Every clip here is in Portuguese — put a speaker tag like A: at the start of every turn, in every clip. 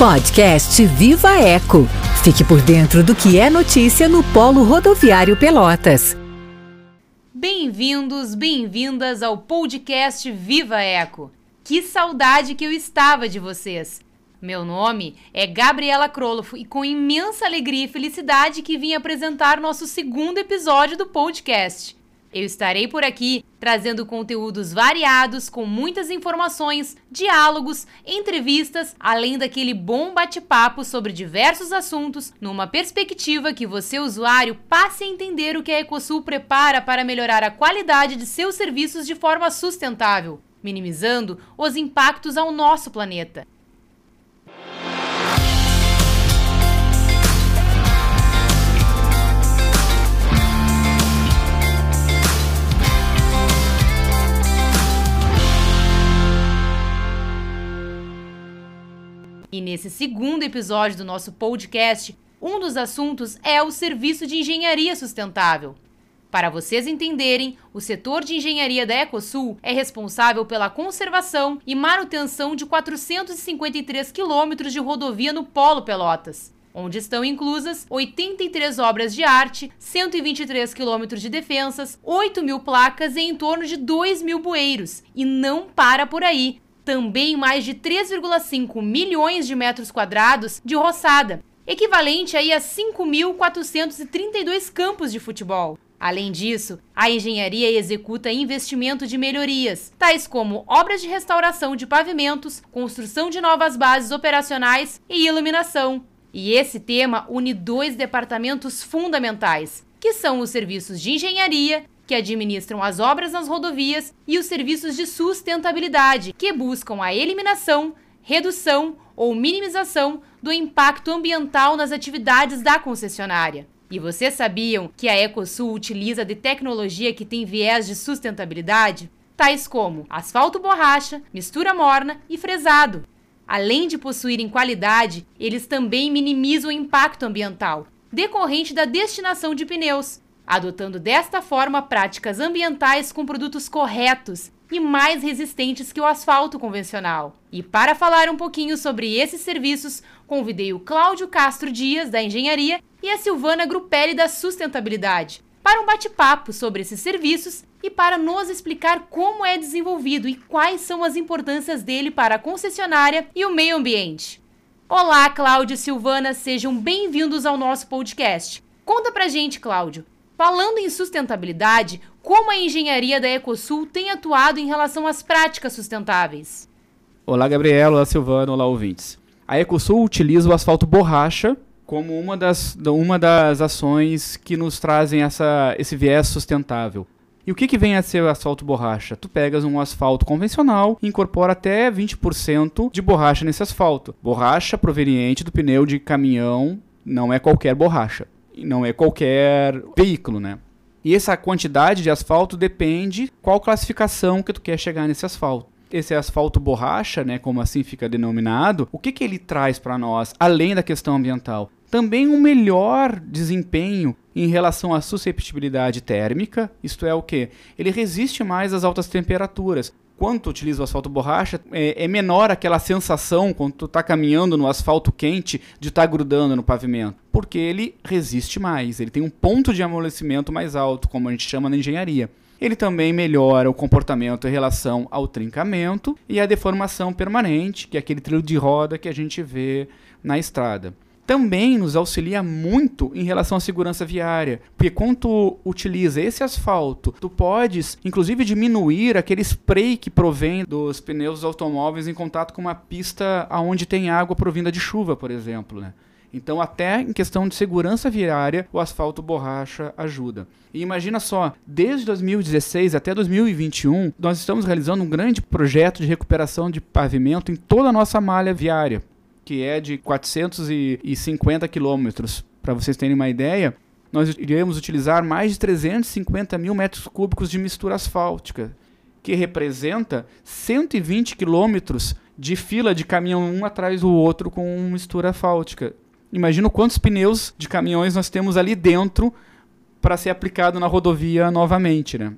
A: Podcast Viva Eco. Fique por dentro do que é notícia no Polo Rodoviário Pelotas.
B: Bem-vindos, bem-vindas ao podcast Viva Eco. Que saudade que eu estava de vocês. Meu nome é Gabriela Krolofo e com imensa alegria e felicidade que vim apresentar nosso segundo episódio do podcast. Eu estarei por aqui trazendo conteúdos variados com muitas informações, diálogos, entrevistas, além daquele bom bate-papo sobre diversos assuntos, numa perspectiva que você, usuário, passe a entender o que a Ecosul prepara para melhorar a qualidade de seus serviços de forma sustentável, minimizando os impactos ao nosso planeta. Nesse segundo episódio do nosso podcast, um dos assuntos é o serviço de engenharia sustentável. Para vocês entenderem, o setor de engenharia da Ecosul é responsável pela conservação e manutenção de 453 quilômetros de rodovia no Polo Pelotas, onde estão inclusas 83 obras de arte, 123 quilômetros de defensas, 8 mil placas e em torno de 2 mil bueiros. E não para por aí também mais de 3,5 milhões de metros quadrados de roçada, equivalente aí a 5.432 campos de futebol. Além disso, a engenharia executa investimento de melhorias, tais como obras de restauração de pavimentos, construção de novas bases operacionais e iluminação. E esse tema une dois departamentos fundamentais, que são os serviços de engenharia que administram as obras nas rodovias, e os serviços de sustentabilidade, que buscam a eliminação, redução ou minimização do impacto ambiental nas atividades da concessionária. E vocês sabiam que a Ecosul utiliza de tecnologia que tem viés de sustentabilidade? Tais como asfalto borracha, mistura morna e fresado. Além de possuírem qualidade, eles também minimizam o impacto ambiental, decorrente da destinação de pneus, adotando desta forma práticas ambientais com produtos corretos e mais resistentes que o asfalto convencional. E para falar um pouquinho sobre esses serviços, convidei o Cláudio Castro Dias, da Engenharia, e a Silvana Grupelli, da Sustentabilidade, para um bate-papo sobre esses serviços e para nos explicar como é desenvolvido e quais são as importâncias dele para a concessionária e o meio ambiente. Olá, Cláudio e Silvana, sejam bem-vindos ao nosso podcast. Conta pra gente, Cláudio, Falando em sustentabilidade, como a engenharia da Ecosul tem atuado em relação às práticas sustentáveis?
C: Olá, Gabriela, olá, Silvano, olá, ouvintes. A Ecosul utiliza o asfalto borracha como uma das, uma das ações que nos trazem essa, esse viés sustentável. E o que, que vem a ser o asfalto borracha? Tu pegas um asfalto convencional e incorpora até 20% de borracha nesse asfalto. Borracha proveniente do pneu de caminhão, não é qualquer borracha não é qualquer veículo, né? E essa quantidade de asfalto depende qual classificação que tu quer chegar nesse asfalto. Esse asfalto borracha, né, como assim fica denominado, o que, que ele traz para nós, além da questão ambiental? Também um melhor desempenho em relação à susceptibilidade térmica, isto é o que? Ele resiste mais às altas temperaturas quando tu utiliza o asfalto borracha, é, é menor aquela sensação quando tu está caminhando no asfalto quente de estar tá grudando no pavimento. Porque ele resiste mais, ele tem um ponto de amolecimento mais alto, como a gente chama na engenharia. Ele também melhora o comportamento em relação ao trincamento e à deformação permanente, que é aquele trilho de roda que a gente vê na estrada também nos auxilia muito em relação à segurança viária, porque quando tu utiliza esse asfalto, tu podes inclusive diminuir aquele spray que provém dos pneus dos automóveis em contato com uma pista aonde tem água provinda de chuva, por exemplo, né? Então, até em questão de segurança viária, o asfalto borracha ajuda. E imagina só, desde 2016 até 2021, nós estamos realizando um grande projeto de recuperação de pavimento em toda a nossa malha viária que é de 450 quilômetros. Para vocês terem uma ideia, nós iremos utilizar mais de 350 mil metros cúbicos de mistura asfáltica, que representa 120 quilômetros de fila de caminhão um atrás do outro com mistura asfáltica. Imagina quantos pneus de caminhões nós temos ali dentro para ser aplicado na rodovia novamente, né?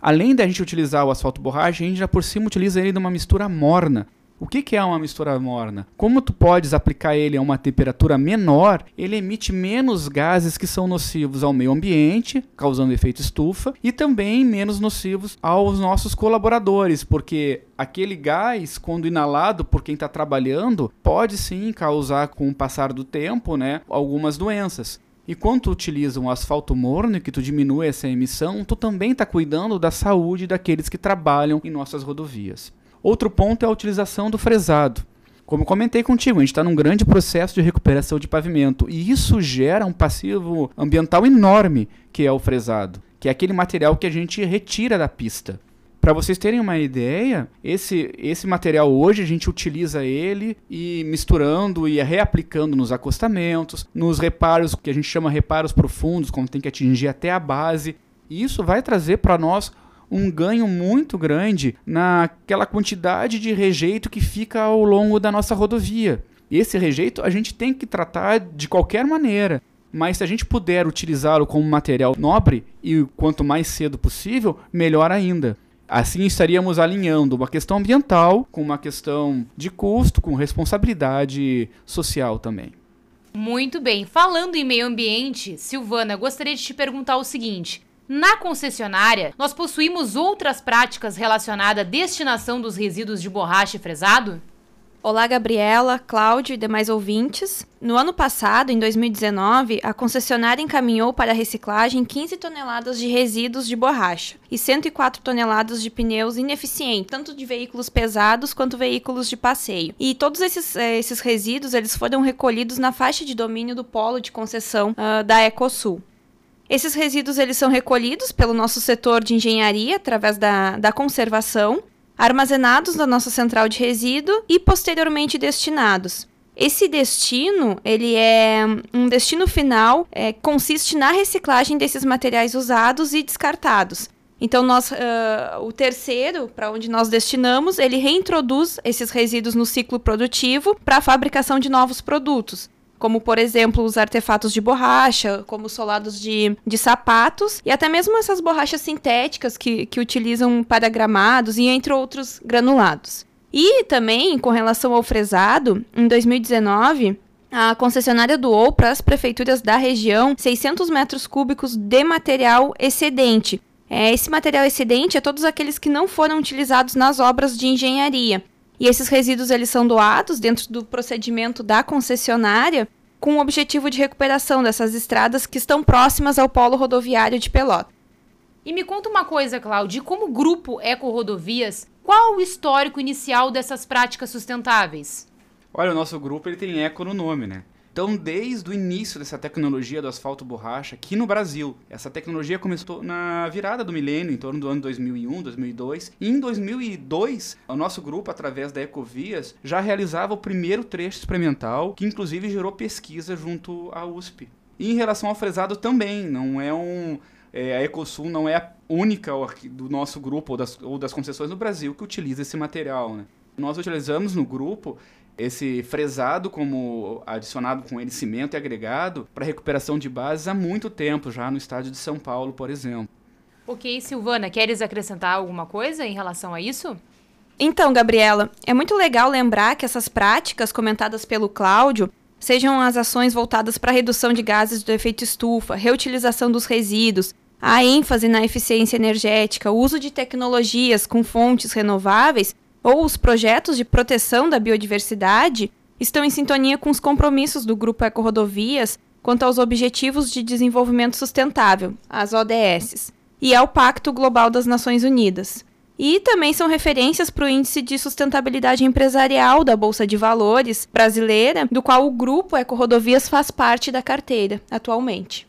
C: Além da gente utilizar o asfalto borracha, a gente já por cima utiliza ele numa mistura morna, O que, é uma mistura morna? Como tu podes aplicar ele a uma temperatura menor, ele emite menos gases que são nocivos ao meio ambiente, causando efeito estufa, e também menos nocivos aos nossos colaboradores, porque aquele gás, quando inalado por quem está trabalhando, pode sim causar, com o passar do tempo, né, algumas doenças. E quando tu utiliza um asfalto morno, que tu diminui essa emissão, tu também está cuidando da saúde daqueles que trabalham em nossas rodovias. Outro ponto é a utilização do fresado. Como comentei contigo, a gente está num grande processo de recuperação de pavimento e isso gera um passivo ambiental enorme, que é o fresado, que é aquele material que a gente retira da pista. Para vocês terem uma ideia, esse, esse material hoje a gente utiliza ele e misturando e reaplicando nos acostamentos, nos reparos que a gente chama reparos profundos, quando tem que atingir até a base. E isso vai trazer para nós um ganho muito grande naquela quantidade de rejeito que fica ao longo da nossa rodovia. Esse rejeito a gente tem que tratar de qualquer maneira. Mas se a gente puder utilizá-lo como material nobre e quanto mais cedo possível, melhor ainda. Assim estaríamos alinhando uma questão ambiental com uma questão de custo, com responsabilidade social também.
B: Muito bem. Falando em meio ambiente, Silvana, gostaria de te perguntar o seguinte: na concessionária, nós possuímos outras práticas relacionadas à destinação dos resíduos de borracha e fresado?
D: Olá, Gabriela, Cláudio e demais ouvintes. No ano passado, em 2019, a concessionária encaminhou para a reciclagem 15 toneladas de resíduos de borracha e 104 toneladas de pneus ineficientes, tanto de veículos pesados quanto veículos de passeio. E todos esses, eh, esses resíduos eles foram recolhidos na faixa de domínio do polo de concessão uh, da Ecosul. Esses resíduos eles são recolhidos pelo nosso setor de engenharia através da, da conservação, armazenados na nossa central de resíduo e posteriormente destinados. Esse destino, ele é um destino final, é, consiste na reciclagem desses materiais usados e descartados. Então, nós, uh, o terceiro, para onde nós destinamos, ele reintroduz esses resíduos no ciclo produtivo para a fabricação de novos produtos como por exemplo os artefatos de borracha, como solados de, de sapatos, e até mesmo essas borrachas sintéticas que, que utilizam para gramados e entre outros granulados. E também, com relação ao fresado, em 2019, a concessionária doou para as prefeituras da região 600 metros cúbicos de material excedente. É, esse material excedente é todos aqueles que não foram utilizados nas obras de engenharia. E esses resíduos eles são doados dentro do procedimento da concessionária com o objetivo de recuperação dessas estradas que estão próximas ao polo rodoviário de Pelota.
B: E me conta uma coisa, Cláudia, como grupo Eco Rodovias, qual o histórico inicial dessas práticas sustentáveis?
C: Olha, o nosso grupo ele tem eco no nome, né? Então, desde o início dessa tecnologia do asfalto borracha aqui no Brasil, essa tecnologia começou na virada do milênio, em torno do ano 2001, 2002. E em 2002, o nosso grupo, através da Ecovias, já realizava o primeiro trecho experimental, que inclusive gerou pesquisa junto à USP. E em relação ao fresado também, não é um é, a Ecosul não é a única do nosso grupo ou das, ou das concessões no Brasil que utiliza esse material. Né? Nós utilizamos no grupo esse fresado como adicionado com ele cimento e agregado para recuperação de bases há muito tempo já no estádio de São Paulo, por exemplo.
B: Ok, Silvana, queres acrescentar alguma coisa em relação a isso?
D: Então, Gabriela, é muito legal lembrar que essas práticas comentadas pelo Cláudio sejam as ações voltadas para a redução de gases do efeito estufa, reutilização dos resíduos, a ênfase na eficiência energética, o uso de tecnologias com fontes renováveis ou os projetos de proteção da biodiversidade estão em sintonia com os compromissos do Grupo Eco Rodovias quanto aos Objetivos de Desenvolvimento Sustentável, as ODS, e ao Pacto Global das Nações Unidas. E também são referências para o Índice de Sustentabilidade Empresarial da Bolsa de Valores brasileira, do qual o Grupo Eco Rodovias faz parte da carteira atualmente.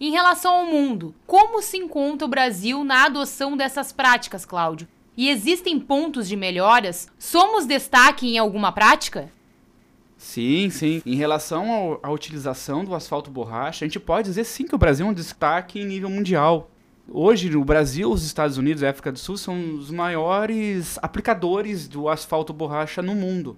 B: Em relação ao mundo, como se encontra o Brasil na adoção dessas práticas, Cláudio? E existem pontos de melhoras? Somos destaque em alguma prática?
C: Sim, sim. Em relação à utilização do asfalto borracha, a gente pode dizer sim que o Brasil é um destaque em nível mundial. Hoje, o Brasil, os Estados Unidos e a África do Sul são os maiores aplicadores do asfalto borracha no mundo.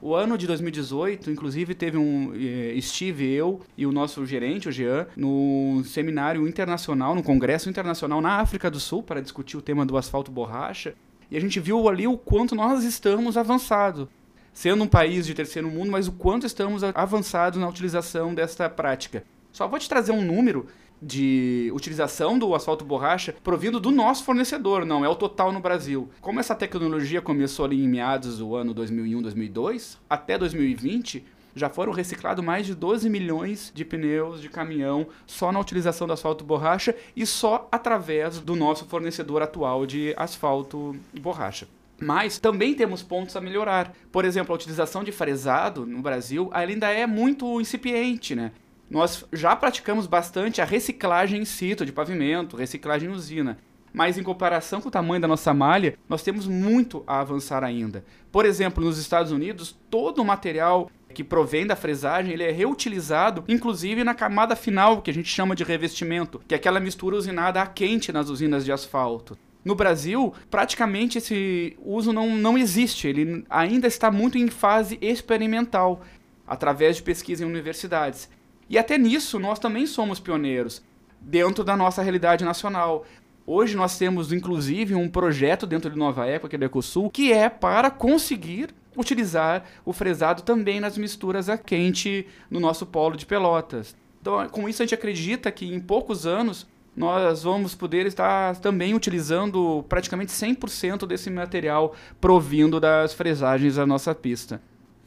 C: O ano de 2018, inclusive, teve um. Eh, estive eu e o nosso gerente, o Jean, no seminário internacional, no congresso internacional na África do Sul, para discutir o tema do asfalto borracha. E a gente viu ali o quanto nós estamos avançados. sendo um país de terceiro mundo, mas o quanto estamos avançados na utilização desta prática. Só vou te trazer um número de utilização do asfalto borracha provindo do nosso fornecedor, não é o total no Brasil. Como essa tecnologia começou ali em meados do ano 2001, 2002, até 2020, já foram reciclados mais de 12 milhões de pneus de caminhão só na utilização do asfalto borracha e só através do nosso fornecedor atual de asfalto borracha. Mas também temos pontos a melhorar. Por exemplo, a utilização de fresado no Brasil ainda é muito incipiente, né? Nós já praticamos bastante a reciclagem in situ de pavimento, reciclagem usina. Mas em comparação com o tamanho da nossa malha, nós temos muito a avançar ainda. Por exemplo, nos Estados Unidos, todo o material que provém da fresagem, ele é reutilizado, inclusive na camada final, que a gente chama de revestimento, que é aquela mistura usinada a quente nas usinas de asfalto. No Brasil, praticamente esse uso não, não existe, ele ainda está muito em fase experimental, através de pesquisa em universidades. E até nisso nós também somos pioneiros, dentro da nossa realidade nacional. Hoje nós temos, inclusive, um projeto dentro de Nova Eco, aqui da Ecosul, que é para conseguir utilizar o fresado também nas misturas a quente no nosso polo de pelotas. Então, com isso, a gente acredita que em poucos anos nós vamos poder estar também utilizando praticamente 100% desse material provindo das fresagens da nossa pista.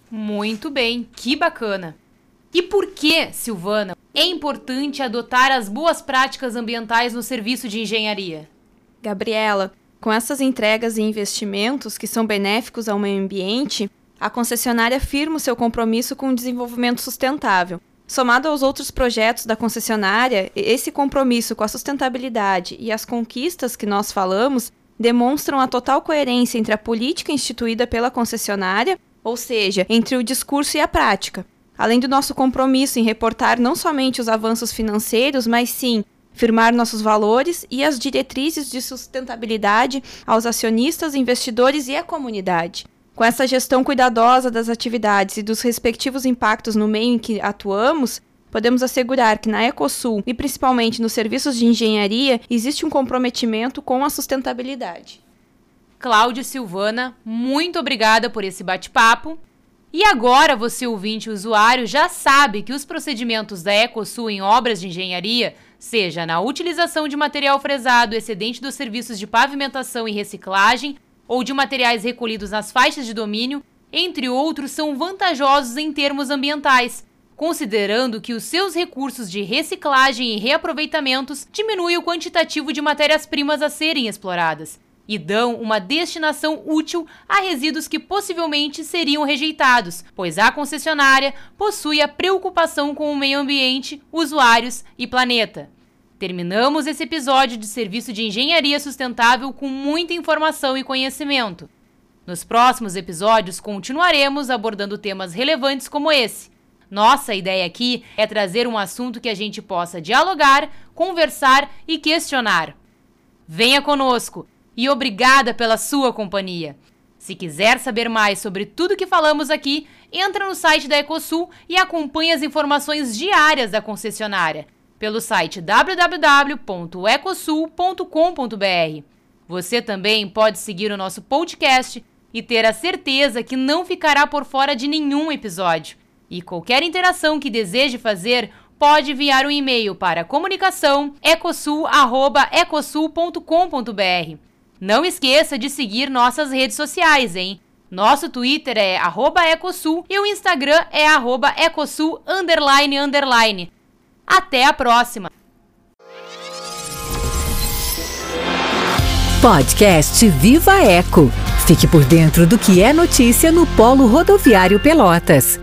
B: Muito bem, que bacana. E por que, Silvana, é importante adotar as boas práticas ambientais no serviço de engenharia?
D: Gabriela, com essas entregas e investimentos que são benéficos ao meio ambiente, a concessionária firma o seu compromisso com o desenvolvimento sustentável. Somado aos outros projetos da concessionária, esse compromisso com a sustentabilidade e as conquistas que nós falamos demonstram a total coerência entre a política instituída pela concessionária, ou seja, entre o discurso e a prática. Além do nosso compromisso em reportar não somente os avanços financeiros, mas sim firmar nossos valores e as diretrizes de sustentabilidade aos acionistas, investidores e à comunidade. Com essa gestão cuidadosa das atividades e dos respectivos impactos no meio em que atuamos, podemos assegurar que na Ecosul e principalmente nos serviços de engenharia existe um comprometimento com a sustentabilidade.
B: Cláudia Silvana, muito obrigada por esse bate-papo. E agora você ouvinte usuário já sabe que os procedimentos da Ecosul em obras de engenharia seja na utilização de material fresado excedente dos serviços de pavimentação e reciclagem ou de materiais recolhidos nas faixas de domínio, entre outros, são vantajosos em termos ambientais, considerando que os seus recursos de reciclagem e reaproveitamentos diminuem o quantitativo de matérias-primas a serem exploradas e dão uma destinação útil a resíduos que possivelmente seriam rejeitados, pois a concessionária possui a preocupação com o meio ambiente, usuários e planeta. Terminamos esse episódio de Serviço de Engenharia Sustentável com muita informação e conhecimento. Nos próximos episódios continuaremos abordando temas relevantes como esse. Nossa ideia aqui é trazer um assunto que a gente possa dialogar, conversar e questionar. Venha conosco! E obrigada pela sua companhia. Se quiser saber mais sobre tudo que falamos aqui, entra no site da Ecosul e acompanhe as informações diárias da concessionária pelo site www.ecosul.com.br. Você também pode seguir o nosso podcast e ter a certeza que não ficará por fora de nenhum episódio. E qualquer interação que deseje fazer, pode enviar um e-mail para comunicação@ecosul.com.br. Não esqueça de seguir nossas redes sociais, hein? Nosso Twitter é Ecosul e o Instagram é Ecosul. Até a próxima!
A: Podcast Viva Eco. Fique por dentro do que é notícia no Polo Rodoviário Pelotas.